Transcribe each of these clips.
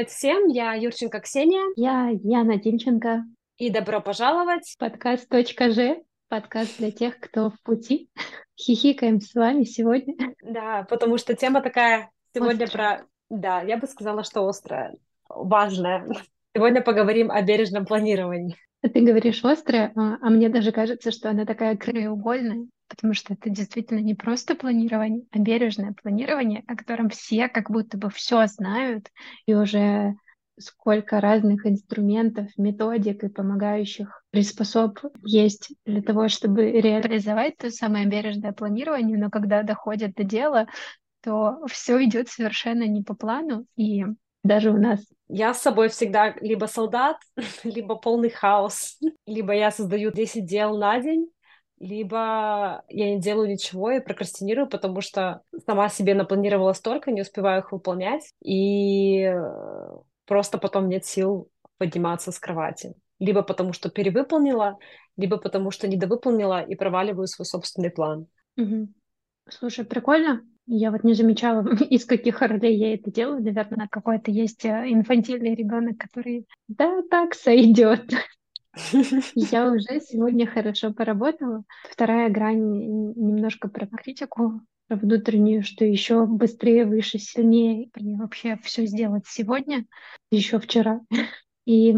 Привет всем, я Юрченко Ксения. Я Яна Тимченко. И добро пожаловать. Подкаст .ж, подкаст для тех, кто в пути. Хихикаем с вами сегодня. Да, потому что тема такая сегодня острая. про... Да, я бы сказала, что острая, важная. Сегодня поговорим о бережном планировании. Ты говоришь острая, а, а мне даже кажется, что она такая краеугольная, потому что это действительно не просто планирование, а бережное планирование, о котором все как будто бы все знают, и уже сколько разных инструментов, методик и помогающих приспособ есть для того, чтобы реализовать то самое бережное планирование, но когда доходит до дела, то все идет совершенно не по плану, и даже у нас. Я с собой всегда либо солдат, либо полный хаос, либо я создаю 10 дел на день, либо я не делаю ничего и прокрастинирую, потому что сама себе напланировала столько, не успеваю их выполнять, и э, просто потом нет сил подниматься с кровати. Либо потому что перевыполнила, либо потому что недовыполнила и проваливаю свой собственный план. Угу. Слушай, прикольно. Я вот не замечала, из каких ролей я это делаю. Наверное, какой-то есть э, инфантильный ребенок, который да, так сойдет. Я уже сегодня хорошо поработала. Вторая грань немножко про критику, про внутреннюю, что еще быстрее, выше, сильнее, и вообще все сделать сегодня, еще вчера. И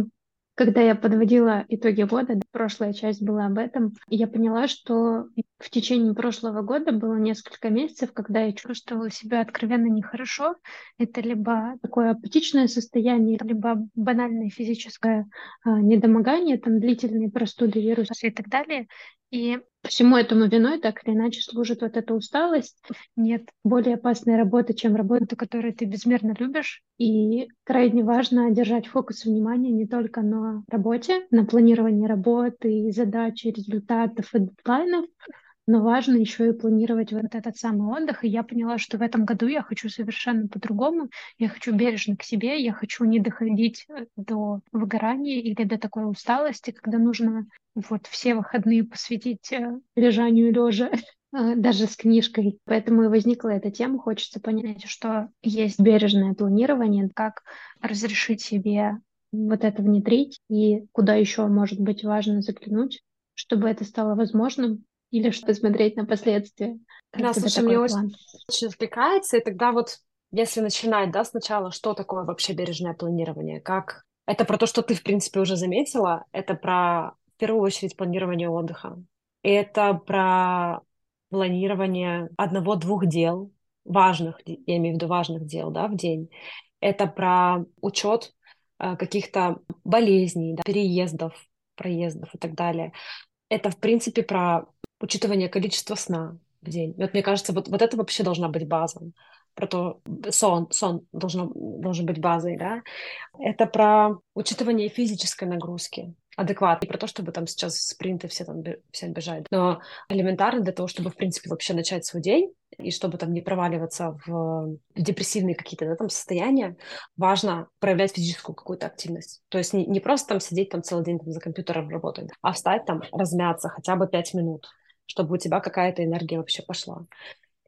когда я подводила итоги года, прошлая часть была об этом, я поняла, что в течение прошлого года было несколько месяцев, когда я чувствовала себя откровенно нехорошо. Это либо такое апатичное состояние, либо банальное физическое а, недомогание, там длительные простуды, вирусы и так далее. И всему этому виной так или иначе служит вот эта усталость. Нет более опасной работы, чем работа, которую ты безмерно любишь. И крайне важно держать фокус внимания не только на работе, на планировании работы, задач, результатов и дедлайнов, но важно еще и планировать вот этот самый отдых. И я поняла, что в этом году я хочу совершенно по-другому. Я хочу бережно к себе, я хочу не доходить э, до выгорания или до такой усталости, когда нужно вот все выходные посвятить э, лежанию лежа э, даже с книжкой. Поэтому и возникла эта тема. Хочется понять, что есть бережное планирование, как разрешить себе вот это внедрить и куда еще, может быть, важно заглянуть, чтобы это стало возможным или что смотреть на последствия. Да, слушай, мне очень, очень отвлекается, и тогда вот если начинать, да, сначала, что такое вообще бережное планирование, как? Это про то, что ты, в принципе, уже заметила, это про, в первую очередь, планирование отдыха, это про планирование одного-двух дел, важных, я имею в виду важных дел, да, в день, это про учет э, каких-то болезней, да, переездов, проездов и так далее. Это, в принципе, про учитывание количества сна в день. вот мне кажется, вот, вот это вообще должна быть база. Про то, сон, сон должно, должен быть базой, да. Это про учитывание физической нагрузки адекватно. И про то, чтобы там сейчас спринты все там все бежать. Но элементарно для того, чтобы, в принципе, вообще начать свой день, и чтобы там не проваливаться в депрессивные какие-то да, там состояния, важно проявлять физическую какую-то активность. То есть не, не просто там сидеть там целый день там, за компьютером работать, а встать там, размяться хотя бы пять минут чтобы у тебя какая-то энергия вообще пошла.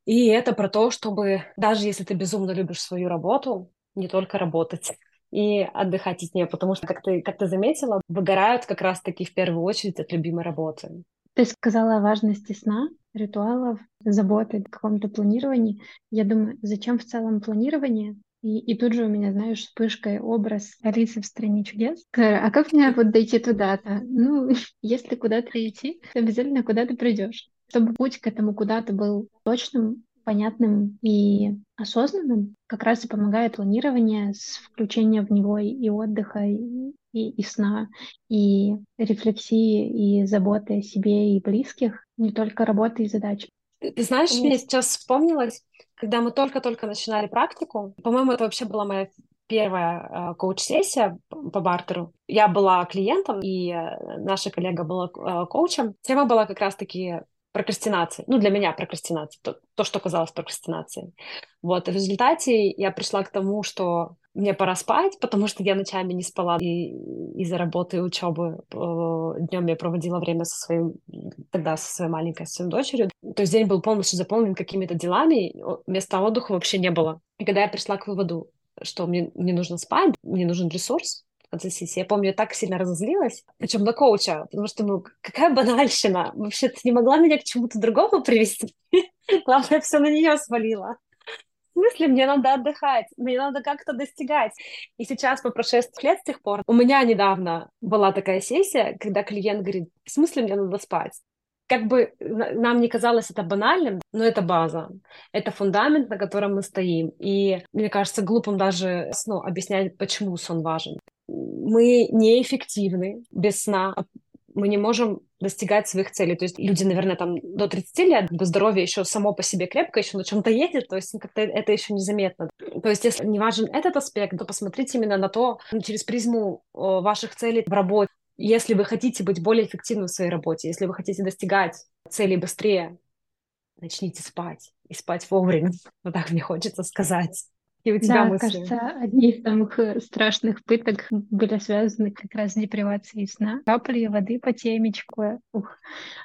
И это про то, чтобы даже если ты безумно любишь свою работу, не только работать и отдыхать от нее, потому что, как ты, как ты заметила, выгорают как раз-таки в первую очередь от любимой работы. Ты сказала о важности сна, ритуалов, заботы, каком-то планировании. Я думаю, зачем в целом планирование? И, и тут же у меня, знаешь, вспышкой образ Алисы в «Стране чудес». А как мне вот дойти туда-то? Ну, если куда-то идти, то обязательно куда-то придешь. Чтобы путь к этому куда-то был точным, понятным и осознанным, как раз и помогает планирование с включением в него и отдыха, и, и, и сна, и рефлексии, и заботы о себе и близких, не только работы и задач. Ты знаешь, мне сейчас вспомнилось, когда мы только-только начинали практику, по-моему, это вообще была моя первая э, коуч-сессия по бартеру. Я была клиентом, и э, наша коллега была э, коучем. Тема была как раз-таки прокрастинации. Ну, для меня прокрастинация, то, то, что казалось прокрастинацией. Вот, и в результате я пришла к тому, что мне пора спать, потому что я ночами не спала и из-за работы и учебы. Днем я проводила время со своим, тогда со своей маленькой, со своей дочерью. То есть день был полностью заполнен какими-то делами, места отдыха вообще не было. И когда я пришла к выводу, что мне, мне нужно спать, мне нужен ресурс, конце сессии. Я помню, я так сильно разозлилась, причем на коуча, потому что, ну, какая банальщина. Вообще, ты не могла меня к чему-то другому привести. Главное, все на нее свалила. В смысле, мне надо отдыхать, мне надо как-то достигать. И сейчас, по прошествии лет с тех пор, у меня недавно была такая сессия, когда клиент говорит, в смысле мне надо спать? Как бы нам не казалось это банальным, но это база, это фундамент, на котором мы стоим. И мне кажется, глупым даже ну, объяснять, почему сон важен мы неэффективны без сна, мы не можем достигать своих целей. То есть люди, наверное, там до 30 лет, до здоровья еще само по себе крепко, еще на чем-то едет, то есть как-то это еще незаметно. То есть если не важен этот аспект, то посмотрите именно на то, через призму ваших целей в работе. Если вы хотите быть более эффективным в своей работе, если вы хотите достигать целей быстрее, начните спать. И спать вовремя. Вот так мне хочется сказать. И у тебя да, мысли? кажется, одни из самых э, страшных пыток были связаны как раз с депривацией сна. Капли воды по темечку. Ух,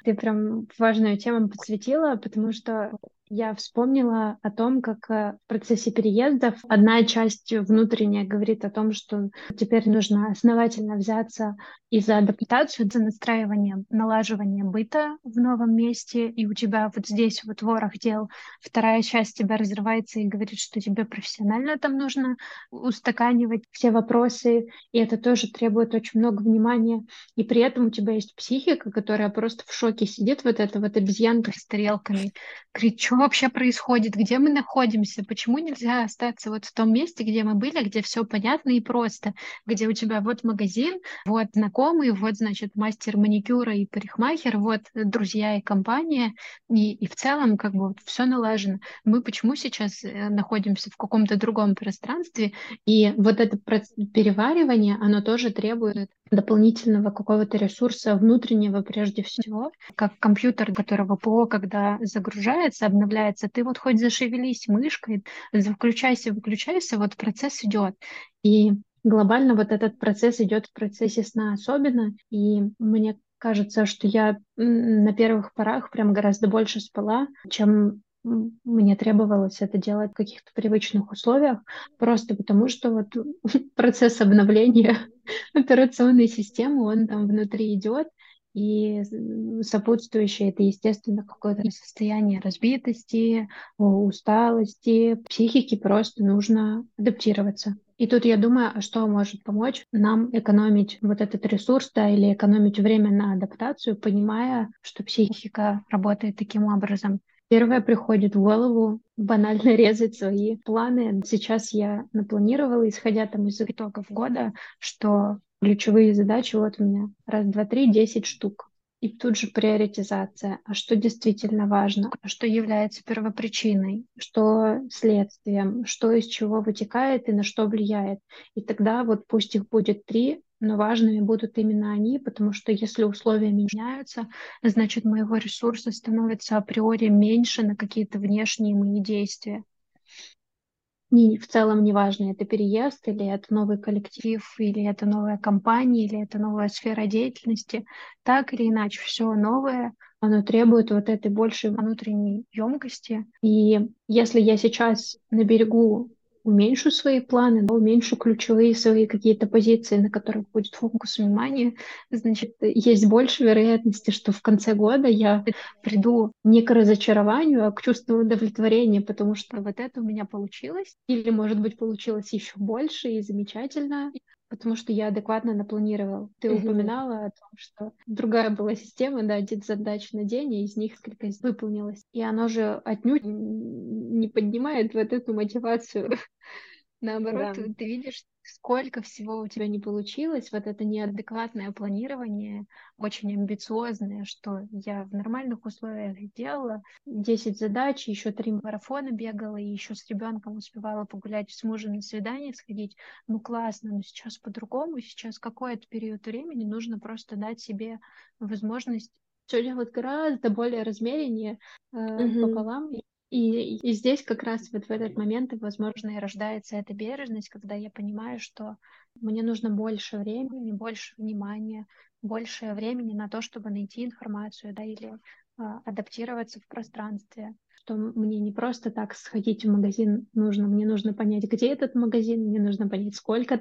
ты прям важную тему подсветила, потому что я вспомнила о том, как э, в процессе переездов одна часть внутренняя говорит о том, что теперь нужно основательно взяться и за адаптацию, за настраивание, налаживание быта в новом месте, и у тебя вот здесь вот ворох дел, вторая часть тебя разрывается и говорит, что тебе профессионально там нужно устаканивать все вопросы, и это тоже требует очень много внимания, и при этом у тебя есть психика, которая просто в шоке сидит, вот эта вот обезьянка с тарелками, кричу вообще происходит, где мы находимся, почему нельзя остаться вот в том месте, где мы были, где все понятно и просто, где у тебя вот магазин, вот знакомый, вот, значит, мастер маникюра и парикмахер, вот друзья и компания, и, и в целом как бы все налажено. Мы почему сейчас э, находимся в каком-то другом пространстве, и вот это переваривание, оно тоже требует дополнительного какого-то ресурса внутреннего прежде всего, как компьютер, которого ПО, когда загружается, обновляется, ты вот хоть зашевелись мышкой, включайся, выключайся, вот процесс идет. И глобально вот этот процесс идет в процессе сна особенно, и мне кажется, что я на первых порах прям гораздо больше спала, чем мне требовалось это делать в каких-то привычных условиях, просто потому что вот процесс обновления операционной системы, он там внутри идет, и сопутствующее это, естественно, какое-то состояние разбитости, усталости, психики просто нужно адаптироваться. И тут я думаю, а что может помочь нам экономить вот этот ресурс, да, или экономить время на адаптацию, понимая, что психика работает таким образом. Первое приходит в голову банально резать свои планы. Сейчас я напланировала, исходя там из итогов года, что ключевые задачи вот у меня раз, два, три, десять штук. И тут же приоритизация. А что действительно важно? А что является первопричиной? Что следствием? Что из чего вытекает и на что влияет? И тогда вот пусть их будет три, но важными будут именно они, потому что если условия меняются, значит моего ресурса становится априори меньше на какие-то внешние мои действия. И в целом неважно, это переезд, или это новый коллектив, или это новая компания, или это новая сфера деятельности. Так или иначе, все новое, оно требует вот этой большей внутренней емкости. И если я сейчас на берегу уменьшу свои планы, да, уменьшу ключевые свои какие-то позиции, на которых будет фокус внимания, значит, есть больше вероятности, что в конце года я приду не к разочарованию, а к чувству удовлетворения, потому что вот это у меня получилось, или, может быть, получилось еще больше и замечательно, потому что я адекватно напланировал. Ты mm-hmm. упоминала о том, что другая была система, да, 10 задач на день, и из них несколько выполнилось. И оно же отнюдь не поднимает вот эту мотивацию. Наоборот, да. ты видишь, сколько всего у тебя не получилось, вот это неадекватное планирование, очень амбициозное, что я в нормальных условиях делала 10 задач, еще три марафона бегала, и еще с ребенком успевала погулять с мужем на свидание сходить. Ну классно, но сейчас по-другому, сейчас какой-то период времени нужно просто дать себе возможность все делать гораздо более размереннее э, mm-hmm. пополам. И, и здесь как раз вот в этот момент, возможно, и рождается эта бережность, когда я понимаю, что мне нужно больше времени, больше внимания, больше времени на то, чтобы найти информацию, да, или а, адаптироваться в пространстве, что мне не просто так сходить в магазин нужно, мне нужно понять, где этот магазин, мне нужно понять, сколько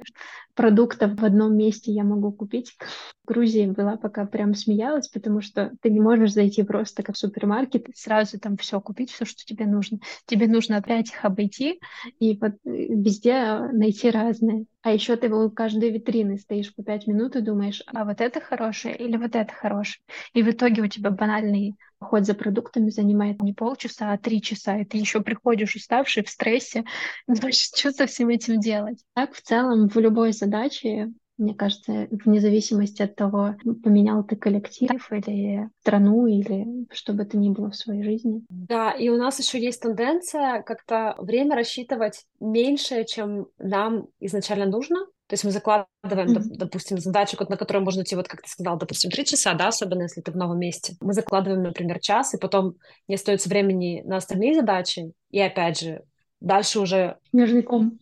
продуктов в одном месте я могу купить. В Грузии была пока прям смеялась, потому что ты не можешь зайти просто как в супермаркет и сразу там все купить, все, что тебе нужно. Тебе нужно опять их обойти и вот э, везде найти разные. А еще ты у каждой витрины стоишь по пять минут и думаешь, а вот это хорошее или вот это хорошее. И в итоге у тебя банальный уход за продуктами занимает не полчаса, а три часа. И ты еще приходишь уставший, в стрессе. Значит, что со всем этим делать? Так, в целом, в любой задаче мне кажется, вне зависимости от того, поменял ты коллектив или страну, или что бы то ни было в своей жизни. Да, и у нас еще есть тенденция как-то время рассчитывать меньше, чем нам изначально нужно. То есть мы закладываем, mm-hmm. допустим, задачу, на которую можно идти, вот как ты сказал, допустим, три часа, да, особенно если ты в новом месте. Мы закладываем, например, час, и потом не остается времени на остальные задачи. И опять же, дальше уже... Снежный ком.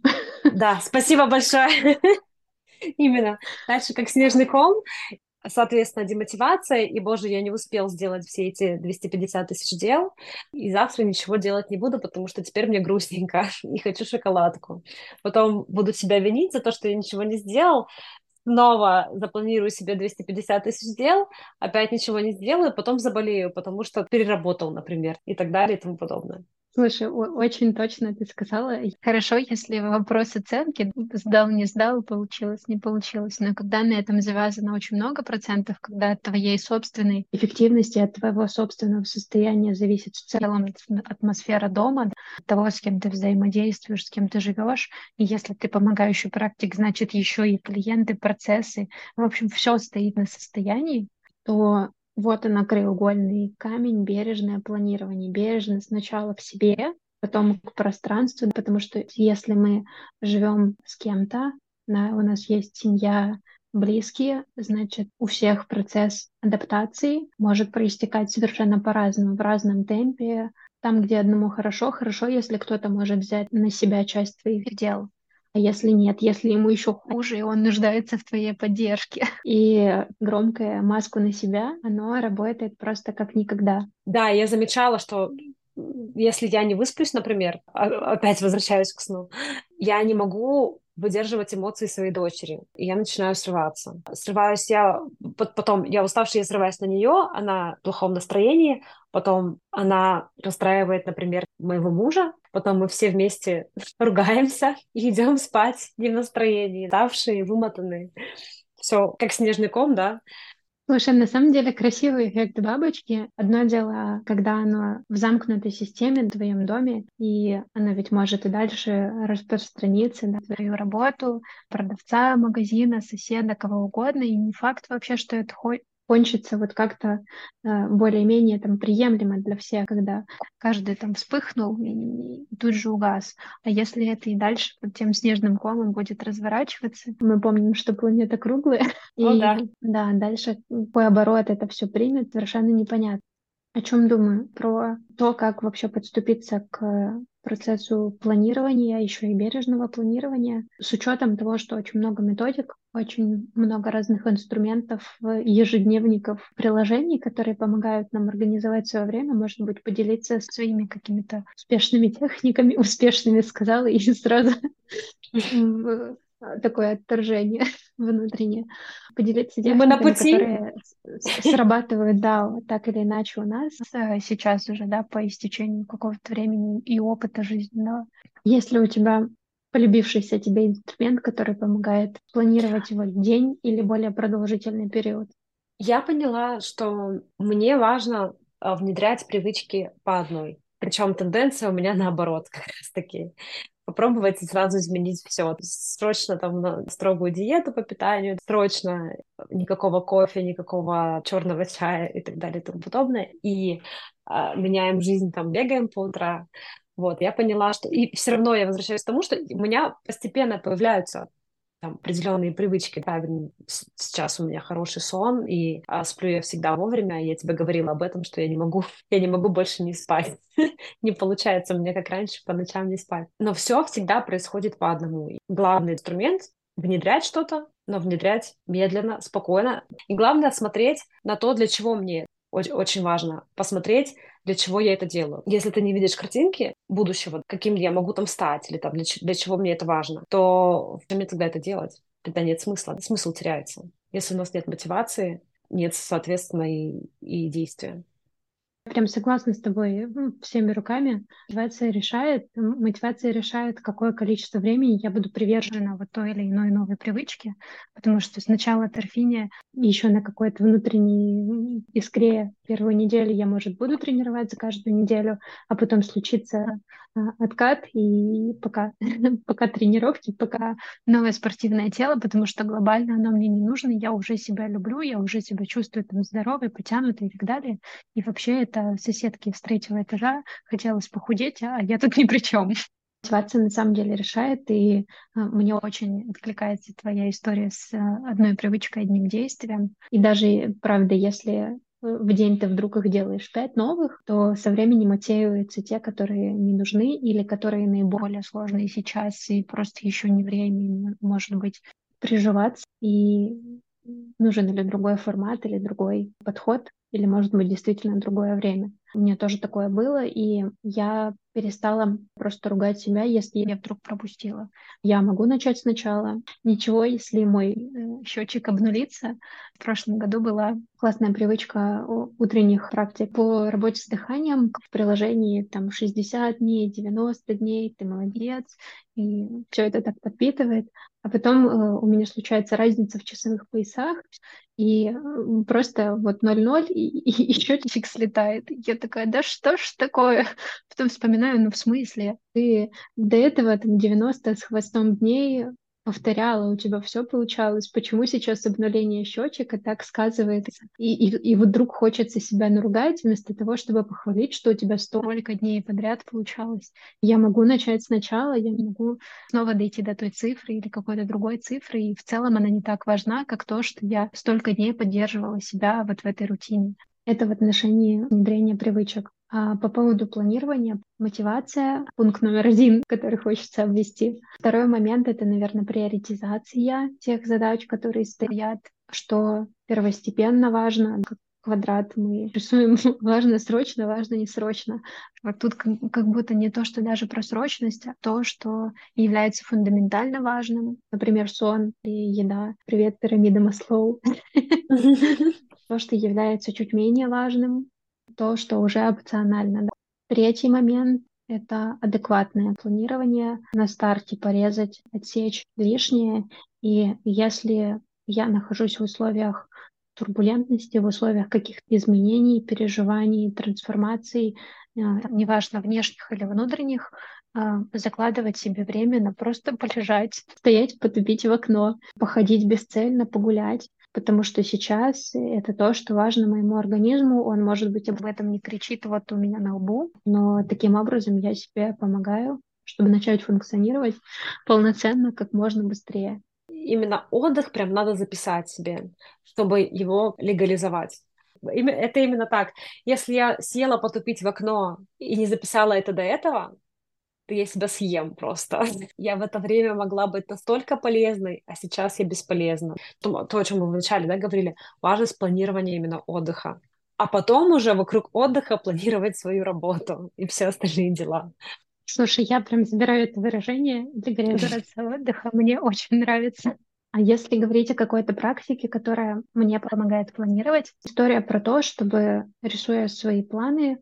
Да, спасибо большое. Именно. Дальше как снежный ком, соответственно, демотивация, и, боже, я не успел сделать все эти 250 тысяч дел, и завтра ничего делать не буду, потому что теперь мне грустненько, и хочу шоколадку. Потом буду себя винить за то, что я ничего не сделал, снова запланирую себе 250 тысяч дел, опять ничего не сделаю, потом заболею, потому что переработал, например, и так далее и тому подобное. Слушай, очень точно ты сказала. Хорошо, если вопрос оценки сдал, не сдал, получилось, не получилось. Но когда на этом завязано очень много процентов, когда от твоей собственной эффективности, от твоего собственного состояния зависит в целом атмосфера дома, того, с кем ты взаимодействуешь, с кем ты живешь. И если ты помогающий практик, значит еще и клиенты, процессы. В общем, все стоит на состоянии, то вот она, краеугольный камень, бережное планирование. Бережно сначала к себе, потом к пространству, потому что если мы живем с кем-то, да, у нас есть семья, близкие, значит, у всех процесс адаптации может проистекать совершенно по-разному, в разном темпе. Там, где одному хорошо, хорошо, если кто-то может взять на себя часть твоих дел. А если нет, если ему еще хуже, и он нуждается в твоей поддержке. И громкая маску на себя, оно работает просто как никогда. Да, я замечала, что если я не высплюсь, например, а, опять возвращаюсь к сну, я не могу выдерживать эмоции своей дочери. И я начинаю срываться. Срываюсь я, потом я уставшая, я срываюсь на нее, она в плохом настроении, потом она расстраивает, например, моего мужа, потом мы все вместе ругаемся и идем спать не в настроении, уставшие, вымотанные. Все как снежный ком, да, Слушай, на самом деле красивый эффект бабочки. Одно дело, когда оно в замкнутой системе в твоем доме, и оно ведь может и дальше распространиться на твою работу, продавца магазина, соседа, кого угодно, и не факт вообще, что это кончится вот как-то э, более-менее там приемлемо для всех, когда каждый там вспыхнул и, и тут же угас. А если это и дальше под тем снежным комом будет разворачиваться, мы помним, что планета круглая, О, и да. да, дальше какой оборот это все примет, совершенно непонятно. О чем думаю? Про то, как вообще подступиться к процессу планирования, еще и бережного планирования, с учетом того, что очень много методик, очень много разных инструментов, ежедневников, приложений, которые помогают нам организовать свое время, может быть, поделиться своими какими-то успешными техниками, успешными сказала, и сразу такое отторжение внутреннее. Поделиться техниками, на пути. которые срабатывают, да, так или иначе у нас э, сейчас уже, да, по истечению какого-то времени и опыта жизненного. Если у тебя полюбившийся тебе инструмент, который помогает планировать вот день или более продолжительный период? Я поняла, что мне важно а, внедрять привычки по одной. Причем тенденция у меня наоборот как раз таки попробовать сразу изменить все. Срочно там на строгую диету по питанию, срочно никакого кофе, никакого черного чая и так далее и тому подобное. И э, меняем жизнь, там бегаем по утрам. Вот, я поняла, что... И все равно я возвращаюсь к тому, что у меня постепенно появляются там, определенные привычки. Правильно, сейчас у меня хороший сон, и а, сплю я всегда вовремя. Я тебе говорила об этом, что я не могу, я не могу больше не спать. не получается меня, как раньше, по ночам не спать. Но все всегда происходит по одному. Главный инструмент — внедрять что-то, но внедрять медленно, спокойно. И главное — смотреть на то, для чего мне очень важно посмотреть, для чего я это делаю. Если ты не видишь картинки будущего, каким я могу там стать, или там для, для чего мне это важно, то зачем мне тогда это делать? Тогда нет смысла. Смысл теряется. Если у нас нет мотивации, нет, соответственно, и, и действия. Прям согласна с тобой ну, всеми руками. Мотивация решает, мотивация решает, какое количество времени я буду привержена вот той или иной новой привычке, потому что сначала торфиния еще на какой-то внутренней искре первую неделю я, может, буду тренироваться каждую неделю, а потом случится а, откат, и пока, пока тренировки, пока новое спортивное тело, потому что глобально оно мне не нужно, я уже себя люблю, я уже себя чувствую там здоровой, потянутой и так далее. И вообще это соседки с третьего этажа хотелось похудеть, а я тут ни при чем. Мотивация на самом деле решает, и а, мне очень откликается твоя история с а, одной привычкой, одним действием. И даже, правда, если в день ты вдруг их делаешь пять новых, то со временем отсеиваются те, которые не нужны или которые наиболее сложные сейчас, и просто еще не время, может быть, приживаться. И нужен или другой формат, или другой подход, или, может быть, действительно другое время. У меня тоже такое было, и я перестала просто ругать себя, если я вдруг пропустила. Я могу начать сначала. Ничего, если мой э, счетчик обнулится. В прошлом году была классная привычка утренних практик по работе с дыханием в приложении там 60 дней, 90 дней, ты молодец, и все это так подпитывает. А потом э, у меня случается разница в часовых поясах, и просто вот 0-0, и, и, и счетчик слетает. Я такая, да что ж такое? Потом вспоминаю, ну в смысле? Ты до этого там 90 с хвостом дней повторяла, у тебя все получалось, почему сейчас обнуление счетчика так сказывается? И, и, и вдруг хочется себя наругать вместо того, чтобы похвалить, что у тебя столько дней подряд получалось. Я могу начать сначала, я могу снова дойти до той цифры или какой-то другой цифры, и в целом она не так важна, как то, что я столько дней поддерживала себя вот в этой рутине. Это в отношении внедрения привычек. А по поводу планирования, мотивация, пункт номер один, который хочется обвести. Второй момент — это, наверное, приоритизация тех задач, которые стоят, что первостепенно важно, как квадрат мы рисуем важно срочно, важно не срочно. Вот тут как, как будто не то, что даже про срочность, а то, что является фундаментально важным. Например, сон и еда. Привет, пирамида Маслоу. То, что является чуть менее важным, то, что уже опционально. Третий момент — это адекватное планирование. На старте порезать, отсечь лишнее. И если я нахожусь в условиях турбулентности, в условиях каких-то изменений, переживаний, трансформаций, э, неважно, внешних или внутренних, э, закладывать себе время на просто полежать, стоять, потупить в окно, походить бесцельно, погулять, потому что сейчас это то, что важно моему организму. Он, может быть, об этом не кричит вот у меня на лбу, но таким образом я себе помогаю, чтобы начать функционировать полноценно как можно быстрее. Именно отдых прям надо записать себе, чтобы его легализовать. Это именно так. Если я села потупить в окно и не записала это до этого, я себя съем просто. Я в это время могла быть настолько полезной, а сейчас я бесполезна. То, то о чем мы вначале да, говорили, важность планирования именно отдыха. А потом уже вокруг отдыха планировать свою работу и все остальные дела. Слушай, я прям забираю это выражение легализация отдыха. Мне очень нравится. А если говорить о какой-то практике, которая мне помогает планировать, история про то, чтобы, рисуя свои планы,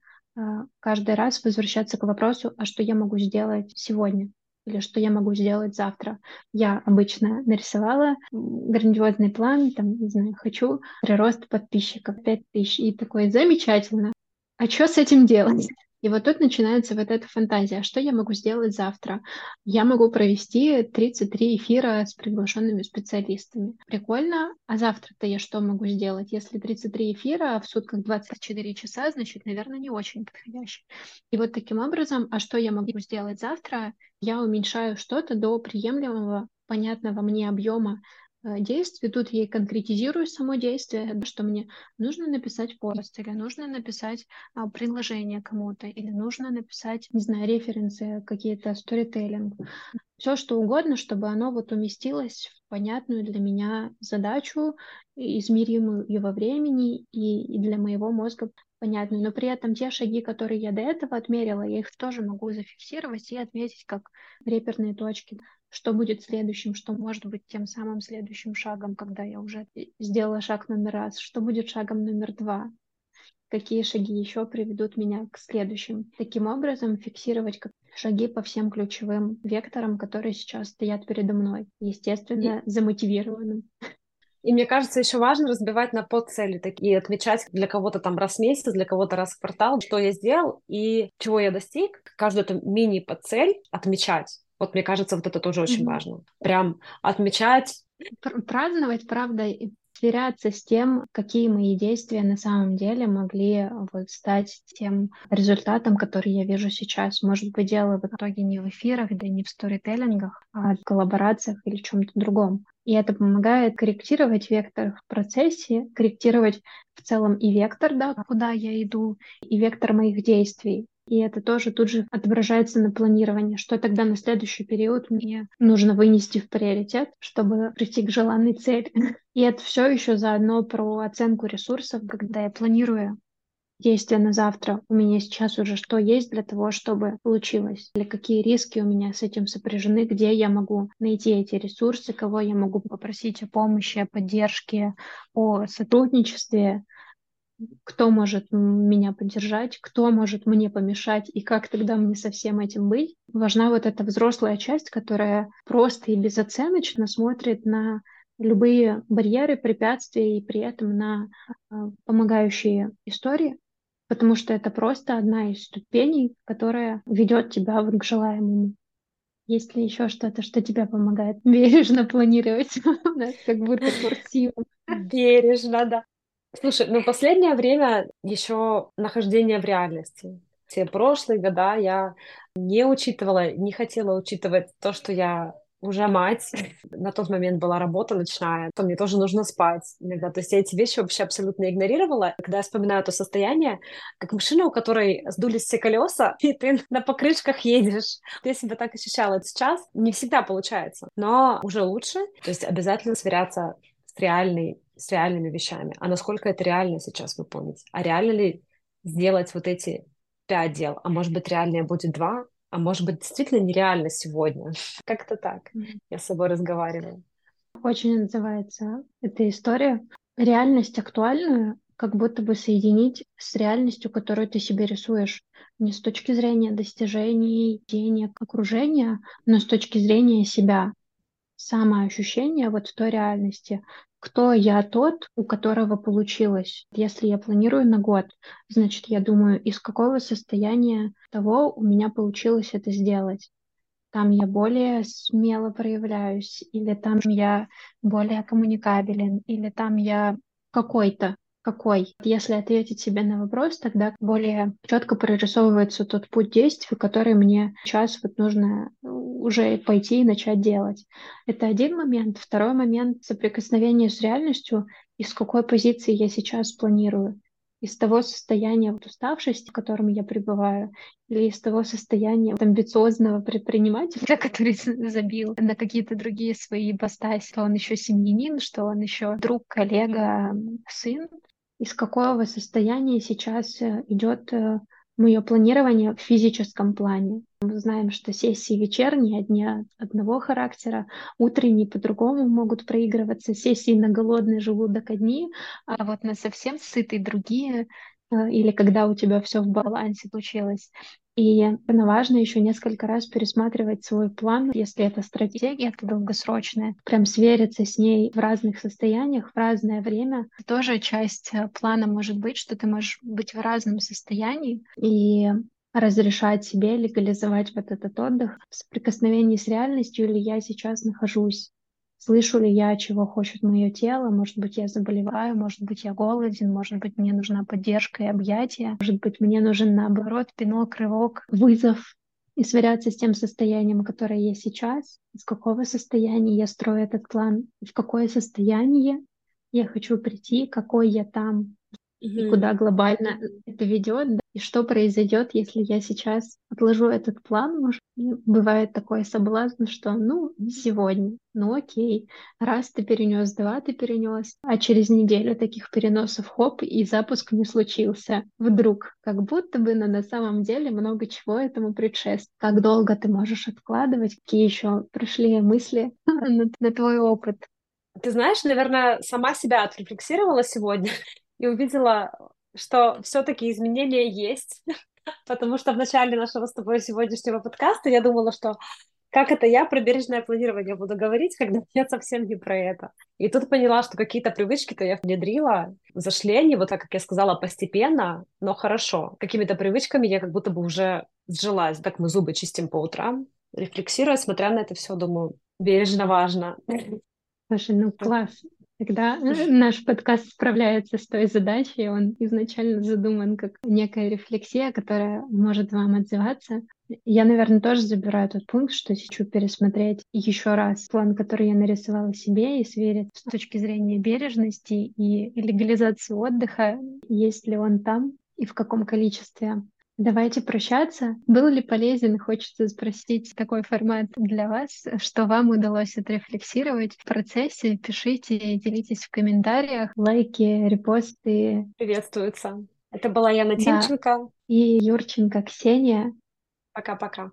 каждый раз возвращаться к вопросу, а что я могу сделать сегодня или что я могу сделать завтра. Я обычно нарисовала грандиозный план, там, не знаю, хочу прирост подписчиков 5000, и такое замечательно. А что с этим делать? И вот тут начинается вот эта фантазия. Что я могу сделать завтра? Я могу провести 33 эфира с приглашенными специалистами. Прикольно. А завтра-то я что могу сделать? Если 33 эфира в сутках 24 часа, значит, наверное, не очень подходящий. И вот таким образом, а что я могу сделать завтра? Я уменьшаю что-то до приемлемого, понятного мне объема действий. Тут я и конкретизирую само действие, что мне нужно написать пост, или нужно написать а, предложение кому-то, или нужно написать, не знаю, референсы, какие-то сторителлинг. Все что угодно, чтобы оно вот уместилось в понятную для меня задачу, измеримую и во времени, и, и для моего мозга понятную. Но при этом те шаги, которые я до этого отмерила, я их тоже могу зафиксировать и отметить как реперные точки что будет следующим, что может быть тем самым следующим шагом, когда я уже сделала шаг номер раз, что будет шагом номер два, какие шаги еще приведут меня к следующим. Таким образом, фиксировать шаги по всем ключевым векторам, которые сейчас стоят передо мной, естественно, и... замотивированным. И мне кажется, еще важно разбивать на подцели такие, отмечать для кого-то там раз в месяц, для кого-то раз в квартал, что я сделал и чего я достиг. Каждую эту мини-подцель отмечать. Вот мне кажется, вот это тоже очень mm-hmm. важно. Прям отмечать. Праздновать, правда, и сверяться с тем, какие мои действия на самом деле могли вот стать тем результатом, который я вижу сейчас. Может быть, дело в итоге не в эфирах, да не в сторителлингах, а в коллаборациях или чем-то другом. И это помогает корректировать вектор в процессе, корректировать в целом и вектор, да, куда я иду, и вектор моих действий. И это тоже тут же отображается на планировании, что тогда на следующий период мне нужно вынести в приоритет, чтобы прийти к желанной цели. И это все еще заодно про оценку ресурсов, когда я планирую действия на завтра. У меня сейчас уже что есть для того, чтобы получилось? Или какие риски у меня с этим сопряжены? Где я могу найти эти ресурсы? Кого я могу попросить о помощи, о поддержке, о сотрудничестве? Кто может меня поддержать, кто может мне помешать и как тогда мне со всем этим быть. Важна вот эта взрослая часть, которая просто и безоценочно смотрит на любые барьеры, препятствия и при этом на а, помогающие истории, потому что это просто одна из ступеней, которая ведет тебя вот к желаемому. Есть ли еще что-то, что тебе помогает бережно планировать? У нас как будто курсивом. Бережно, да. Слушай, ну последнее время еще нахождение в реальности. Все прошлые года я не учитывала, не хотела учитывать то, что я уже мать, на тот момент была работа ночная, то мне тоже нужно спать иногда. То есть я эти вещи вообще абсолютно игнорировала. Когда я вспоминаю то состояние, как машина, у которой сдулись все колеса, и ты на покрышках едешь. Я себя так ощущала сейчас. Не всегда получается, но уже лучше. То есть обязательно сверяться с реальной с реальными вещами. А насколько это реально сейчас выполнить? А реально ли сделать вот эти пять дел? А может быть, реальнее будет два? А может быть, действительно нереально сегодня? Как-то так. Я с собой разговариваю. Очень называется эта история. Реальность актуальную как будто бы соединить с реальностью, которую ты себе рисуешь. Не с точки зрения достижений, денег, окружения, но с точки зрения себя самоощущение вот в той реальности, кто я тот, у которого получилось. Если я планирую на год, значит, я думаю, из какого состояния того у меня получилось это сделать. Там я более смело проявляюсь, или там я более коммуникабелен, или там я какой-то какой? Если ответить себе на вопрос, тогда более четко прорисовывается тот путь действий, который мне сейчас вот нужно уже пойти и начать делать. Это один момент. Второй момент — соприкосновение с реальностью и с какой позиции я сейчас планирую. Из того состояния вот уставшести, в котором я пребываю, или из того состояния вот амбициозного предпринимателя, который забил на какие-то другие свои ипостаси, что он еще семьянин, что он еще друг, коллега, сын, из какого состояния сейчас э, идет э, мое планирование в физическом плане. Мы знаем, что сессии вечерние одни одного характера, утренние по-другому могут проигрываться, сессии на голодный желудок одни, а вот на совсем сытый другие, э, или когда у тебя все в балансе случилось. И важно еще несколько раз пересматривать свой план, если это стратегия, это долгосрочная, прям свериться с ней в разных состояниях, в разное время. Тоже часть э, плана может быть, что ты можешь быть в разном состоянии и разрешать себе легализовать вот этот отдых в соприкосновении с реальностью, или я сейчас нахожусь Слышу ли я, чего хочет мое тело? Может быть, я заболеваю, может быть, я голоден, может быть, мне нужна поддержка и объятия, может быть, мне нужен, наоборот, пинок, рывок, вызов, и сверяться с тем состоянием, которое есть сейчас, из какого состояния я строю этот план, в какое состояние я хочу прийти, какой я там, и куда глобально это ведет, да, и что произойдет, если я сейчас отложу этот план, может, бывает такой соблазн, что ну сегодня, ну окей, раз ты перенес, два ты перенес, а через неделю таких переносов хоп и запуск не случился. Вдруг, как будто бы, но на самом деле много чего этому предшествует. Как долго ты можешь откладывать, какие еще пришли мысли на, на твой опыт? Ты знаешь, наверное, сама себя отрефлексировала сегодня и увидела, что все-таки изменения есть, потому что в начале нашего с тобой сегодняшнего подкаста я думала, что как это я про бережное планирование буду говорить, когда я совсем не про это. И тут поняла, что какие-то привычки-то я внедрила, зашли они, вот так, как я сказала, постепенно, но хорошо. Какими-то привычками я как будто бы уже сжилась. Так мы зубы чистим по утрам, рефлексируя, смотря на это все, думаю, бережно важно. Слушай, ну класс. Тогда наш подкаст справляется с той задачей, он изначально задуман как некая рефлексия, которая может вам отзываться. Я, наверное, тоже забираю тот пункт, что хочу пересмотреть еще раз план, который я нарисовала себе, и сверить с точки зрения бережности и легализации отдыха, есть ли он там и в каком количестве. Давайте прощаться. Был ли полезен, хочется спросить, такой формат для вас, что вам удалось отрефлексировать в процессе? Пишите, делитесь в комментариях, лайки, репосты. Приветствуются. Это была Яна Тимченко. Да. И Юрченко Ксения. Пока-пока.